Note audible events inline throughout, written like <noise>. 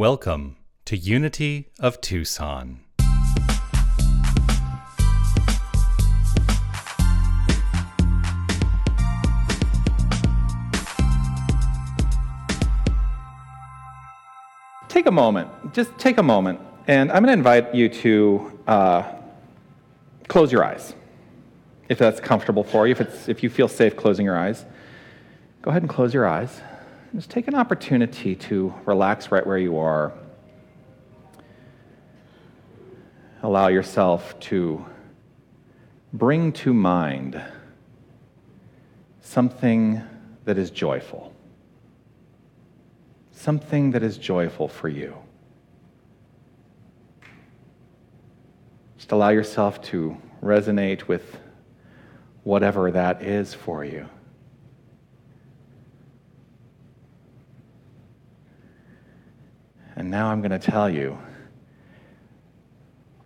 Welcome to Unity of Tucson. Take a moment, just take a moment, and I'm going to invite you to uh, close your eyes. If that's comfortable for you, if, it's, if you feel safe closing your eyes, go ahead and close your eyes. Just take an opportunity to relax right where you are. Allow yourself to bring to mind something that is joyful. Something that is joyful for you. Just allow yourself to resonate with whatever that is for you. And now I'm going to tell you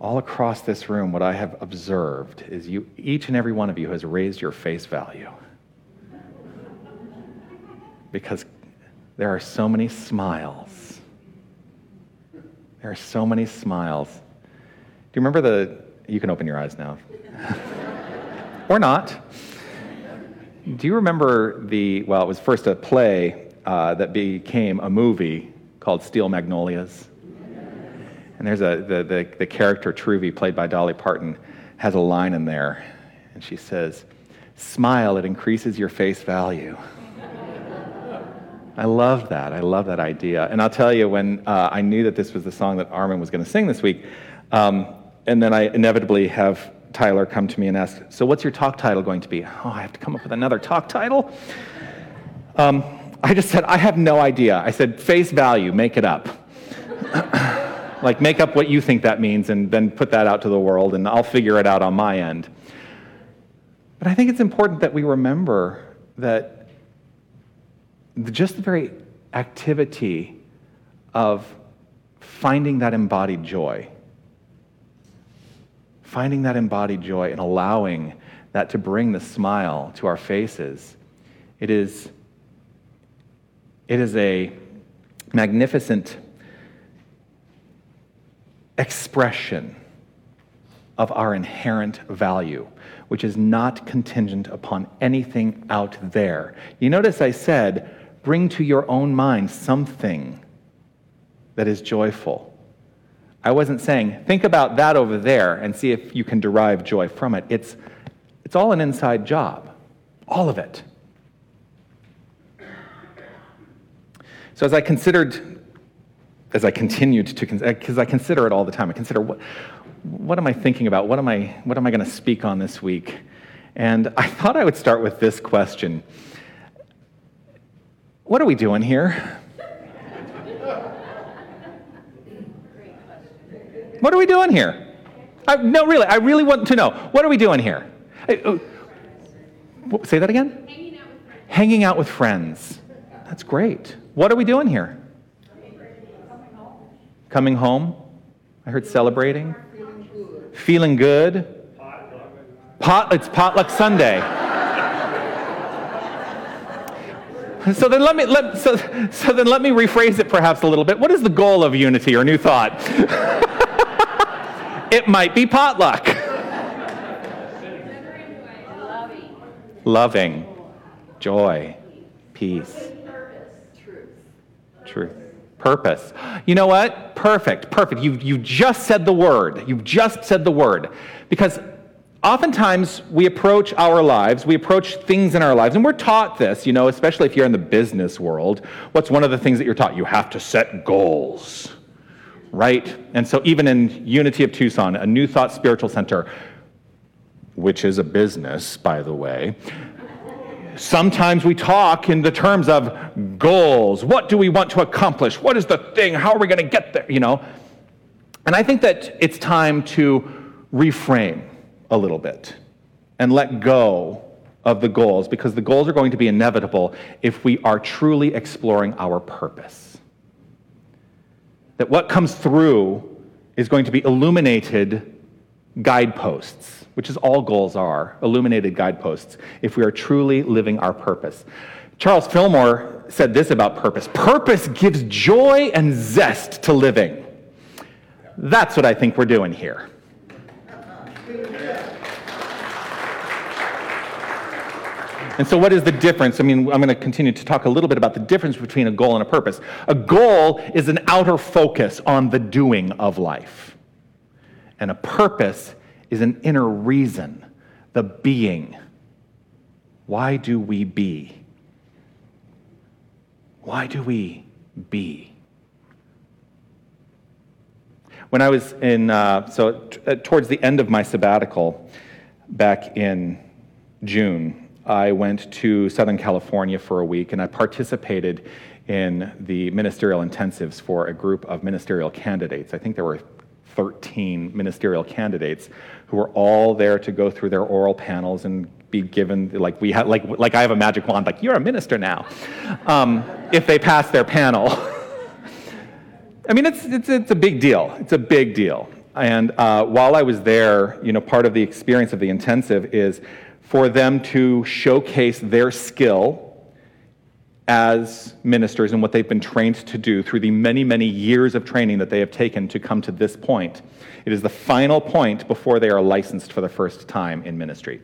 all across this room, what I have observed is you, each and every one of you has raised your face value. Because there are so many smiles. There are so many smiles. Do you remember the, you can open your eyes now. <laughs> or not. Do you remember the, well, it was first a play uh, that became a movie called Steel Magnolias? And there's a, the, the, the character Truvy, played by Dolly Parton, has a line in there. And she says, Smile, it increases your face value. I love that. I love that idea. And I'll tell you, when uh, I knew that this was the song that Armin was going to sing this week, um, and then I inevitably have Tyler come to me and ask, So, what's your talk title going to be? Oh, I have to come up with another talk title? Um, I just said, I have no idea. I said, Face value, make it up. <clears throat> like, make up what you think that means and then put that out to the world, and I'll figure it out on my end. But I think it's important that we remember that just the very activity of finding that embodied joy, finding that embodied joy and allowing that to bring the smile to our faces, it is, it is a magnificent expression of our inherent value, which is not contingent upon anything out there. You notice I said, bring to your own mind something that is joyful. I wasn't saying, think about that over there and see if you can derive joy from it. It's, it's all an inside job, all of it. So as I considered, as I continued to, because I consider it all the time, I consider what, what am I thinking about? What am I, what am I going to speak on this week? And I thought I would start with this question what are we doing here? What are we doing here? I, no, really, I really want to know. What are we doing here? Uh, say that again? Hanging out, Hanging out with friends. That's great. What are we doing here? Coming home. I heard celebrating. Feeling good. Pot, it's potluck Sunday. <laughs> So then let me let, so, so then let me rephrase it perhaps a little bit. What is the goal of unity or new thought? <laughs> it might be potluck. Loving. Loving. Joy. Peace. Truth. Purpose. You know what? Perfect. Perfect. You you just said the word. You've just said the word. Because oftentimes we approach our lives, we approach things in our lives, and we're taught this, you know, especially if you're in the business world. What's one of the things that you're taught? You have to set goals, right? And so, even in Unity of Tucson, a New Thought Spiritual Center, which is a business, by the way, sometimes we talk in the terms of goals. What do we want to accomplish? What is the thing? How are we going to get there? You know? And I think that it's time to reframe a little bit and let go of the goals because the goals are going to be inevitable if we are truly exploring our purpose. That what comes through is going to be illuminated guideposts, which is all goals are illuminated guideposts, if we are truly living our purpose. Charles Fillmore said this about purpose purpose gives joy and zest to living. That's what I think we're doing here. And so, what is the difference? I mean, I'm going to continue to talk a little bit about the difference between a goal and a purpose. A goal is an outer focus on the doing of life, and a purpose is an inner reason, the being. Why do we be? Why do we be? When I was in, uh, so t- uh, towards the end of my sabbatical back in June, I went to Southern California for a week and I participated in the ministerial intensives for a group of ministerial candidates. I think there were 13 ministerial candidates who were all there to go through their oral panels and be given like we had like like I have a magic wand like you're a minister now um, if they pass their panel. <laughs> I mean it's, it's it's a big deal. It's a big deal. And uh, while I was there, you know, part of the experience of the intensive is for them to showcase their skill as ministers and what they've been trained to do through the many, many years of training that they have taken to come to this point. It is the final point before they are licensed for the first time in ministry.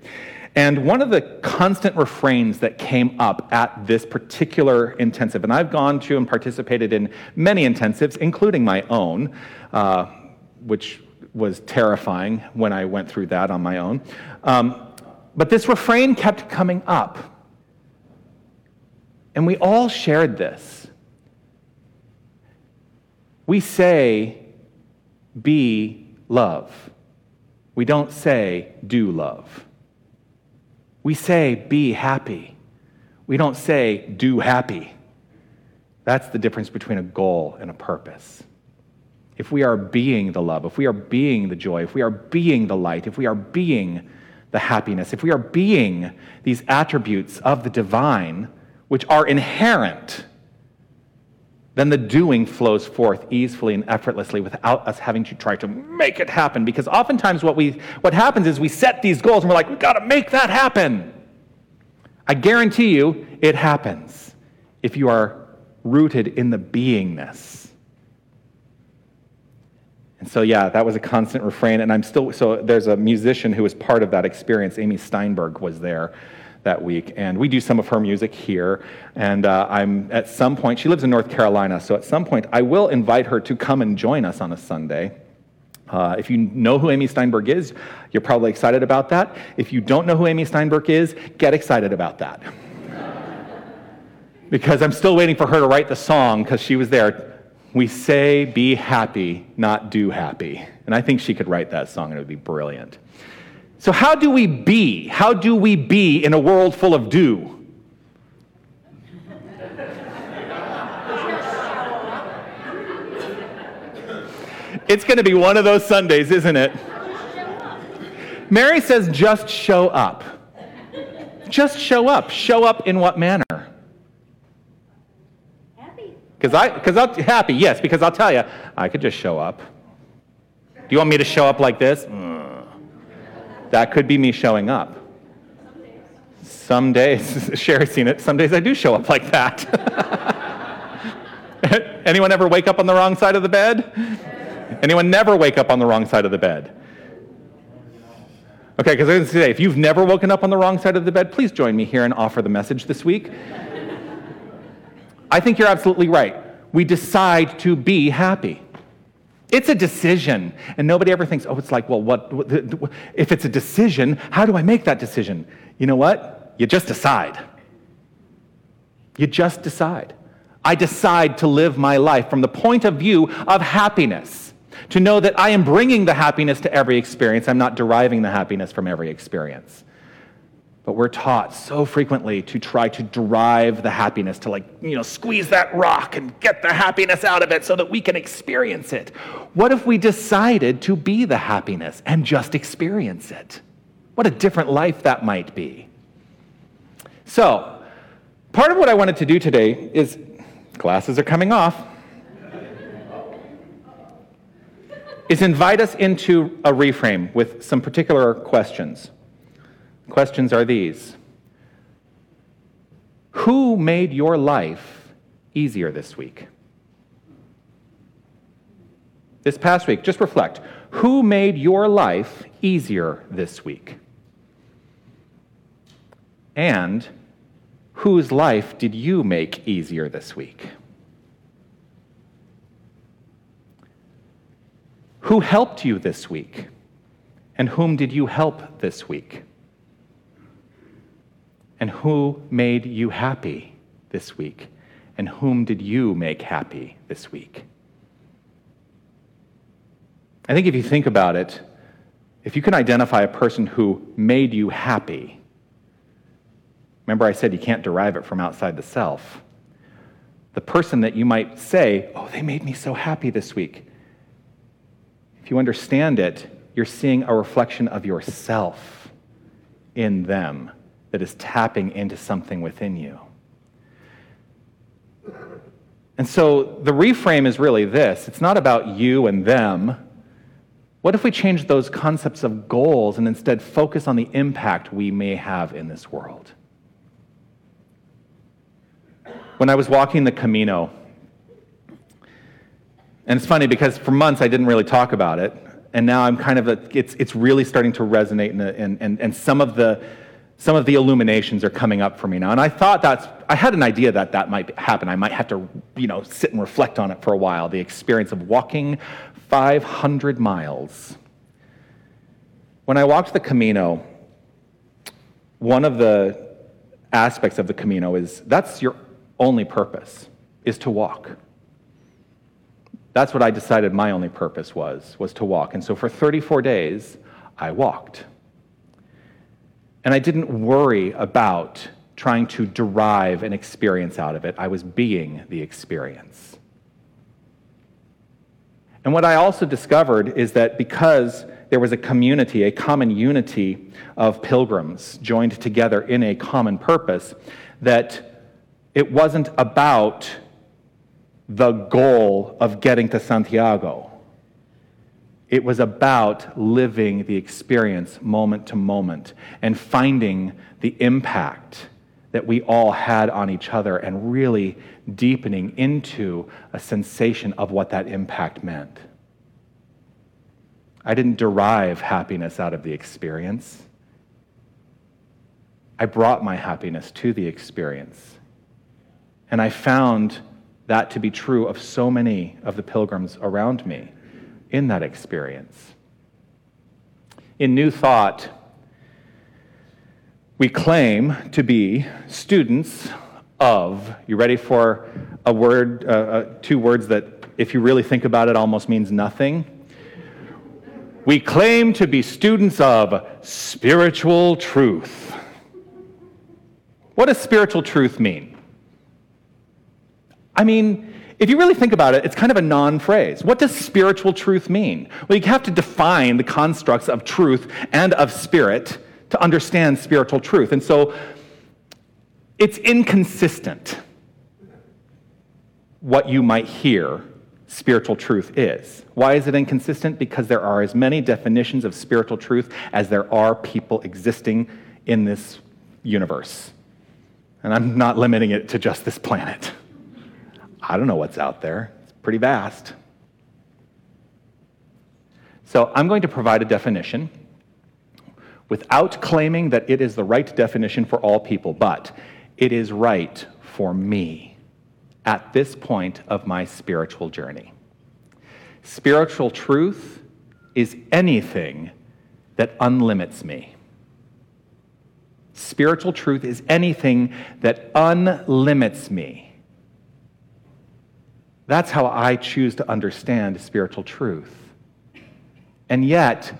And one of the constant refrains that came up at this particular intensive, and I've gone to and participated in many intensives, including my own, uh, which was terrifying when I went through that on my own. Um, but this refrain kept coming up. And we all shared this. We say, be love. We don't say, do love. We say, be happy. We don't say, do happy. That's the difference between a goal and a purpose. If we are being the love, if we are being the joy, if we are being the light, if we are being the happiness, if we are being these attributes of the divine, which are inherent, then the doing flows forth easily and effortlessly without us having to try to make it happen. Because oftentimes what, we, what happens is we set these goals and we're like, we've got to make that happen. I guarantee you it happens if you are rooted in the beingness and so, yeah, that was a constant refrain. And I'm still, so there's a musician who was part of that experience. Amy Steinberg was there that week. And we do some of her music here. And uh, I'm at some point, she lives in North Carolina. So at some point, I will invite her to come and join us on a Sunday. Uh, if you know who Amy Steinberg is, you're probably excited about that. If you don't know who Amy Steinberg is, get excited about that. <laughs> because I'm still waiting for her to write the song because she was there we say be happy, not do happy. And I think she could write that song and it would be brilliant. So, how do we be? How do we be in a world full of do? It's going to be one of those Sundays, isn't it? Mary says, just show up. Just show up. Show up in what manner? Because I, because I'm happy, yes, because I'll tell you, I could just show up. Do you want me to show up like this? Mm. That could be me showing up. Some days, <laughs> Sherry's seen it, some days I do show up like that. <laughs> Anyone ever wake up on the wrong side of the bed? Anyone never wake up on the wrong side of the bed? Okay, because I was say, if you've never woken up on the wrong side of the bed, please join me here and offer the message this week. I think you're absolutely right. We decide to be happy. It's a decision. And nobody ever thinks, oh, it's like, well, what, if it's a decision, how do I make that decision? You know what? You just decide. You just decide. I decide to live my life from the point of view of happiness, to know that I am bringing the happiness to every experience. I'm not deriving the happiness from every experience. But we're taught so frequently to try to derive the happiness, to like, you know, squeeze that rock and get the happiness out of it so that we can experience it. What if we decided to be the happiness and just experience it? What a different life that might be. So, part of what I wanted to do today is glasses are coming off. is invite us into a reframe with some particular questions. Questions are these Who made your life easier this week? This past week, just reflect. Who made your life easier this week? And whose life did you make easier this week? Who helped you this week? And whom did you help this week? And who made you happy this week? And whom did you make happy this week? I think if you think about it, if you can identify a person who made you happy, remember I said you can't derive it from outside the self. The person that you might say, Oh, they made me so happy this week. If you understand it, you're seeing a reflection of yourself in them that is tapping into something within you. And so the reframe is really this it's not about you and them. What if we change those concepts of goals and instead focus on the impact we may have in this world? When I was walking the Camino, and it's funny because for months I didn't really talk about it, and now I'm kind of, a, it's, it's really starting to resonate, and, and, and some of the some of the illuminations are coming up for me now. And I thought that's, I had an idea that that might happen. I might have to, you know, sit and reflect on it for a while. The experience of walking 500 miles. When I walked the Camino, one of the aspects of the Camino is that's your only purpose, is to walk. That's what I decided my only purpose was, was to walk. And so for 34 days, I walked. And I didn't worry about trying to derive an experience out of it. I was being the experience. And what I also discovered is that because there was a community, a common unity of pilgrims joined together in a common purpose, that it wasn't about the goal of getting to Santiago. It was about living the experience moment to moment and finding the impact that we all had on each other and really deepening into a sensation of what that impact meant. I didn't derive happiness out of the experience. I brought my happiness to the experience. And I found that to be true of so many of the pilgrims around me in that experience. In New Thought, we claim to be students of, you ready for a word, uh, uh, two words that, if you really think about it, almost means nothing? We claim to be students of spiritual truth. What does spiritual truth mean? I mean, if you really think about it, it's kind of a non phrase. What does spiritual truth mean? Well, you have to define the constructs of truth and of spirit to understand spiritual truth. And so it's inconsistent what you might hear spiritual truth is. Why is it inconsistent? Because there are as many definitions of spiritual truth as there are people existing in this universe. And I'm not limiting it to just this planet. I don't know what's out there. It's pretty vast. So I'm going to provide a definition without claiming that it is the right definition for all people, but it is right for me at this point of my spiritual journey. Spiritual truth is anything that unlimits me. Spiritual truth is anything that unlimits me. That's how I choose to understand spiritual truth. And yet,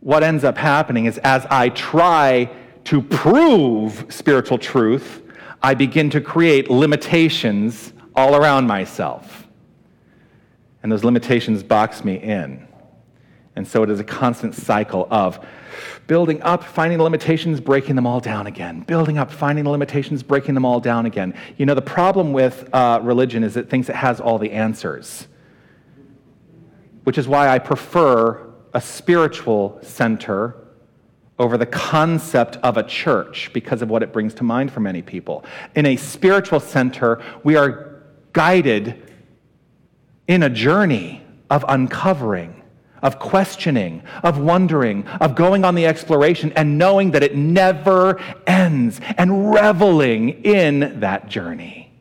what ends up happening is as I try to prove spiritual truth, I begin to create limitations all around myself. And those limitations box me in. And so it is a constant cycle of building up, finding the limitations, breaking them all down again. Building up, finding the limitations, breaking them all down again. You know, the problem with uh, religion is it thinks it has all the answers, which is why I prefer a spiritual center over the concept of a church because of what it brings to mind for many people. In a spiritual center, we are guided in a journey of uncovering, of questioning, of wondering, of going on the exploration and knowing that it never ends and reveling in that journey.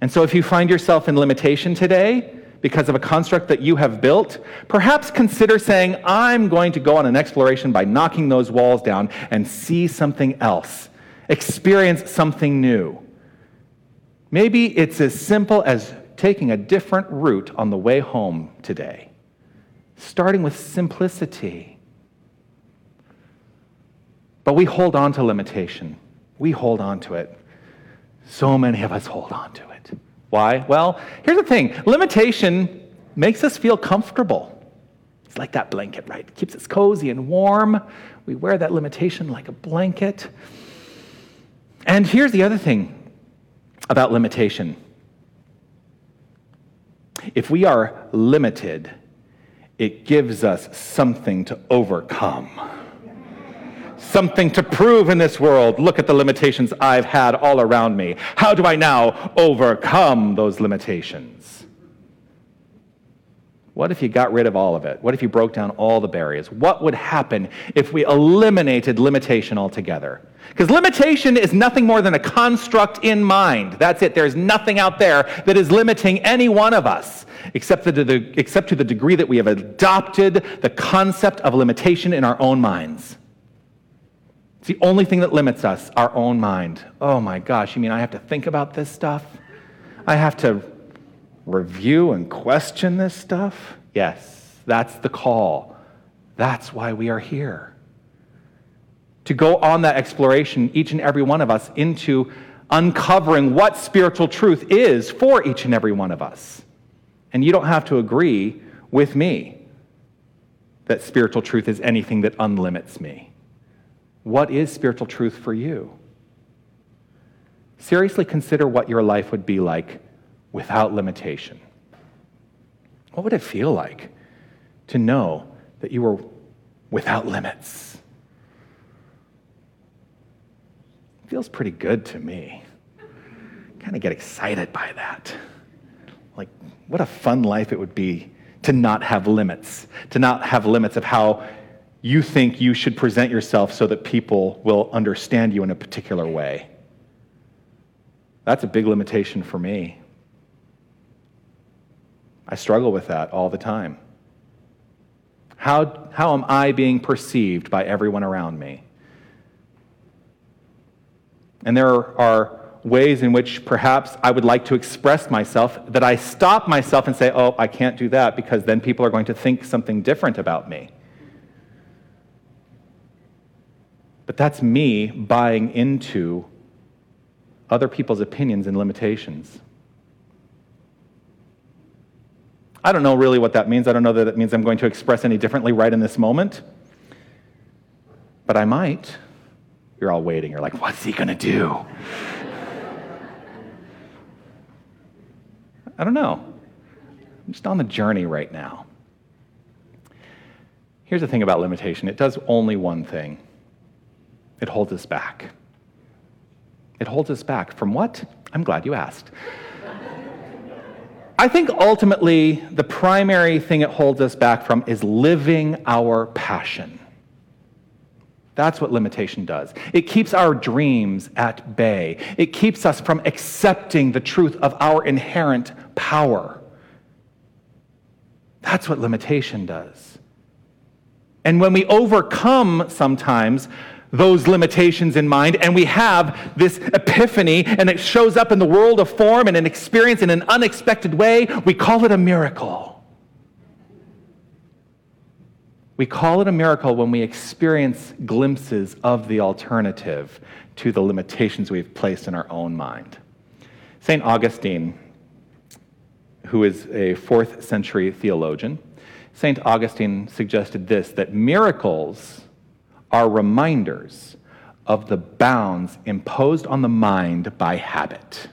And so if you find yourself in limitation today, because of a construct that you have built, perhaps consider saying, I'm going to go on an exploration by knocking those walls down and see something else, experience something new. Maybe it's as simple as taking a different route on the way home today, starting with simplicity. But we hold on to limitation. We hold on to it. So many of us hold on to it. Why? Well, here's the thing limitation makes us feel comfortable. It's like that blanket, right? It keeps us cozy and warm. We wear that limitation like a blanket. And here's the other thing about limitation if we are limited, it gives us something to overcome something to prove in this world. Look at the limitations I've had all around me. How do I now overcome those limitations? What if you got rid of all of it? What if you broke down all the barriers? What would happen if we eliminated limitation altogether? Because limitation is nothing more than a construct in mind. That's it. There's nothing out there that is limiting any one of us, except, the, except to the degree that we have adopted the concept of limitation in our own minds. It's the only thing that limits us, our own mind. Oh my gosh, you mean I have to think about this stuff? I have to review and question this stuff? Yes, that's the call. That's why we are here. To go on that exploration, each and every one of us, into uncovering what spiritual truth is for each and every one of us. And you don't have to agree with me that spiritual truth is anything that unlimits me. What is spiritual truth for you? Seriously consider what your life would be like without limitation. What would it feel like to know that you were without limits? It feels pretty good to me. Kind of get excited by that. Like, what a fun life it would be to not have limits, to not have limits of how you think you should present yourself so that people will understand you in a particular way. That's a big limitation for me. I struggle with that all the time. How, how am I being perceived by everyone around me? And there are ways in which perhaps I would like to express myself that I stop myself and say, oh, I can't do that because then people are going to think something different about me. But that's me buying into other people's opinions and limitations. I don't know really what that means. I don't know that it means I'm going to express any differently right in this moment. But I might. You're all waiting. You're like, what's he going to do? I don't know. I'm just on the journey right now. Here's the thing about limitation it does only one thing it holds us back. It holds us back from what? I'm glad you asked. I think ultimately the primary thing it holds us back from is living our passion. That's what limitation does. It keeps our dreams at bay. It keeps us from accepting the truth of our inherent power. That's what limitation does. And when we overcome sometimes those limitations in mind, and we have this epiphany, and it shows up in the world of form and an experience in an unexpected way. We call it a miracle. We call it a miracle when we experience glimpses of the alternative to the limitations we've placed in our own mind. St. Augustine, who is a fourth century theologian, St. Augustine suggested this that miracles are reminders of the bounds imposed on the mind by habit.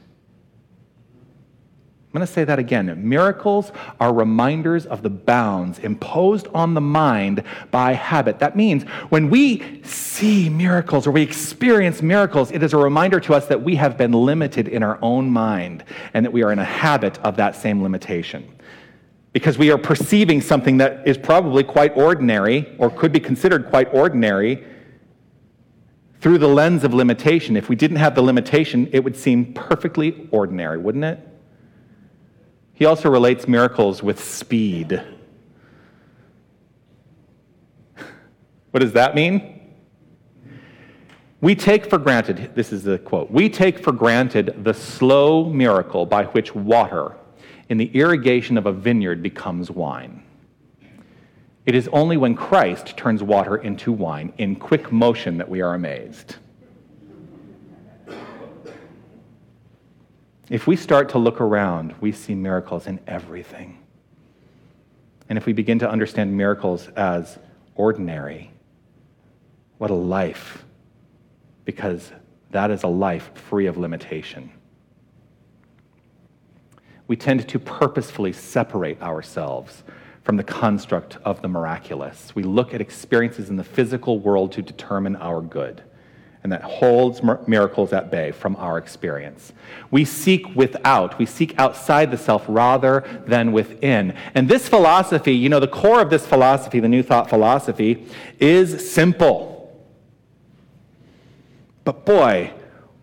I'm going to say that again. Miracles are reminders of the bounds imposed on the mind by habit. That means when we see miracles or we experience miracles, it is a reminder to us that we have been limited in our own mind and that we are in a habit of that same limitation. Because we are perceiving something that is probably quite ordinary or could be considered quite ordinary through the lens of limitation. If we didn't have the limitation, it would seem perfectly ordinary, wouldn't it? He also relates miracles with speed. What does that mean? We take for granted, this is the quote, we take for granted the slow miracle by which water in the irrigation of a vineyard becomes wine. It is only when Christ turns water into wine in quick motion that we are amazed. If we start to look around, we see miracles in everything. And if we begin to understand miracles as ordinary, what a life, because that is a life free of limitation. We tend to purposefully separate ourselves from the construct of the miraculous. We look at experiences in the physical world to determine our good and that holds miracles at bay from our experience. We seek without, we seek outside the self rather than within. And this philosophy, you know, the core of this philosophy, the New Thought philosophy, is simple. But boy,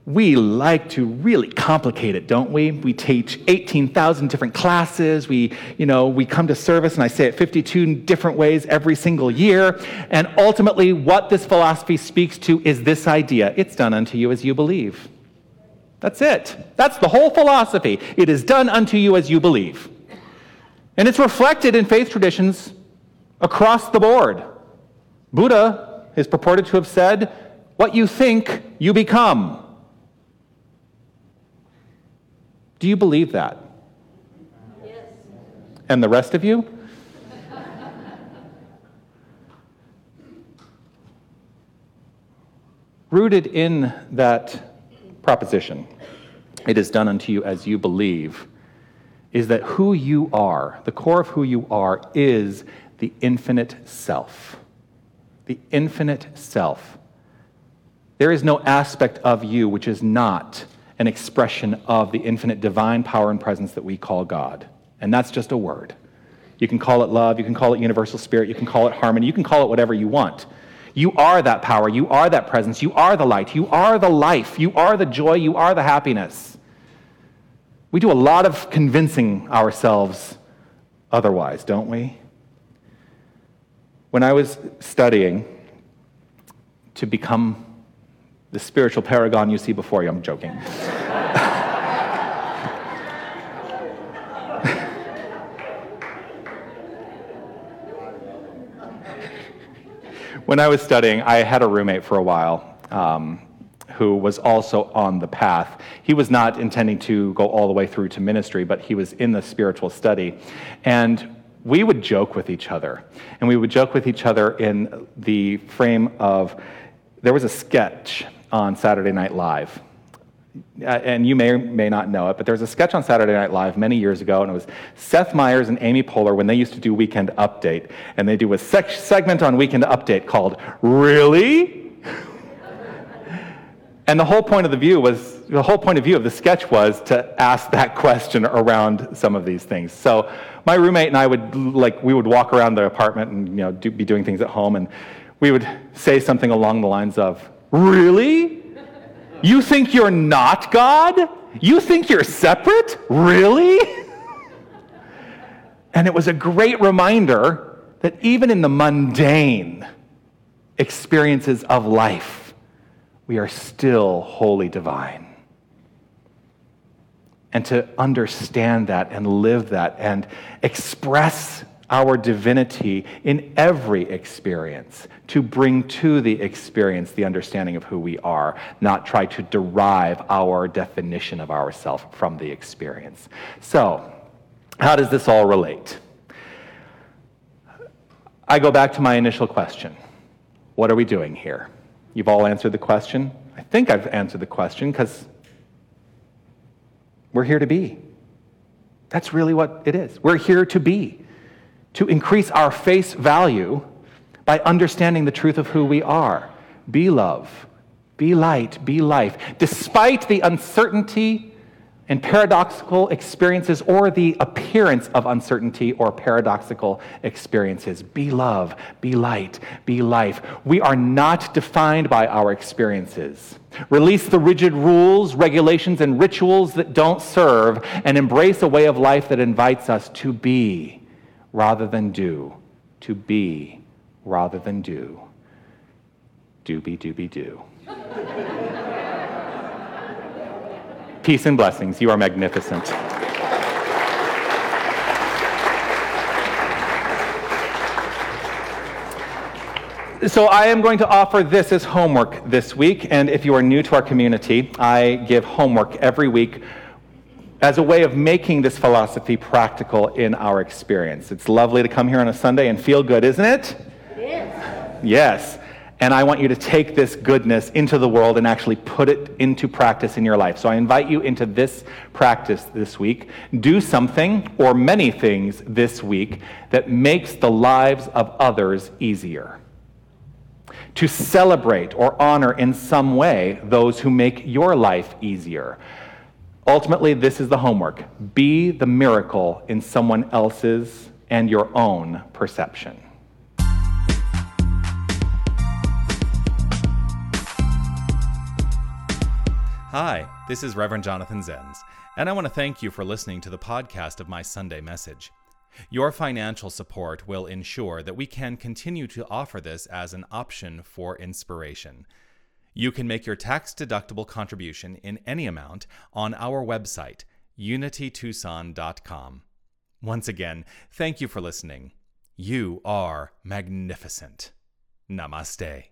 we like to really complicate it, don't we? We teach 18,000 different classes. We, you know, we come to service, and I say it 52 different ways every single year. And ultimately, what this philosophy speaks to is this idea it's done unto you as you believe. That's it. That's the whole philosophy. It is done unto you as you believe. And it's reflected in faith traditions across the board. Buddha is purported to have said, What you think, you become. Do you believe that? Yes. And the rest of you? <laughs> Rooted in that proposition, it is done unto you as you believe, is that who you are, the core of who you are, is the infinite self. The infinite self. There is no aspect of you which is not an expression of the infinite divine power and presence that we call God. And that's just a word. You can call it love, you can call it universal spirit, you can call it harmony, you can call it whatever you want. You are that power, you are that presence, you are the light, you are the life, you are the joy, you are the happiness. We do a lot of convincing ourselves otherwise, don't we? When I was studying to become the spiritual paragon you see before you. I'm joking. <laughs> when I was studying, I had a roommate for a while um, who was also on the path. He was not intending to go all the way through to ministry, but he was in the spiritual study. And we would joke with each other. And we would joke with each other in the frame of there was a sketch on Saturday Night Live. Uh, and you may or may not know it, but there was a sketch on Saturday Night Live many years ago, and it was Seth Meyers and Amy Poehler when they used to do Weekend Update. And they do a segment on Weekend Update called Really? <laughs> and the whole point of the view was the whole point of view of the sketch was to ask that question around some of these things. So my roommate and I would like we would walk around the apartment and you know do, be doing things at home, and we would say something along the lines of Really? You think you're not God? You think you're separate? Really? And it was a great reminder that even in the mundane experiences of life, we are still wholly divine. And to understand that and live that and express our divinity in every experience, to bring to the experience the understanding of who we are, not try to derive our definition of ourself from the experience. So, how does this all relate? I go back to my initial question What are we doing here? You've all answered the question. I think I've answered the question because we're here to be. That's really what it is. We're here to be, to increase our face value by understanding the truth of who we are. Be love, be light, be life. Despite the uncertainty and paradoxical experiences or the appearance of uncertainty or paradoxical experiences. Be love, be light, be life. We are not defined by our experiences. Release the rigid rules, regulations, and rituals that don't serve, and embrace a way of life that invites us to be rather than do. To be rather than do. Doobie doobie do. <laughs> Peace and blessings. You are magnificent. So, I am going to offer this as homework this week. And if you are new to our community, I give homework every week as a way of making this philosophy practical in our experience. It's lovely to come here on a Sunday and feel good, isn't it? It is. Yes. And I want you to take this goodness into the world and actually put it into practice in your life. So I invite you into this practice this week. Do something or many things this week that makes the lives of others easier. To celebrate or honor in some way those who make your life easier. Ultimately, this is the homework be the miracle in someone else's and your own perception. Hi, this is Reverend Jonathan Zenz, and I want to thank you for listening to the podcast of my Sunday message. Your financial support will ensure that we can continue to offer this as an option for inspiration. You can make your tax deductible contribution in any amount on our website, unitytucson.com. Once again, thank you for listening. You are magnificent. Namaste.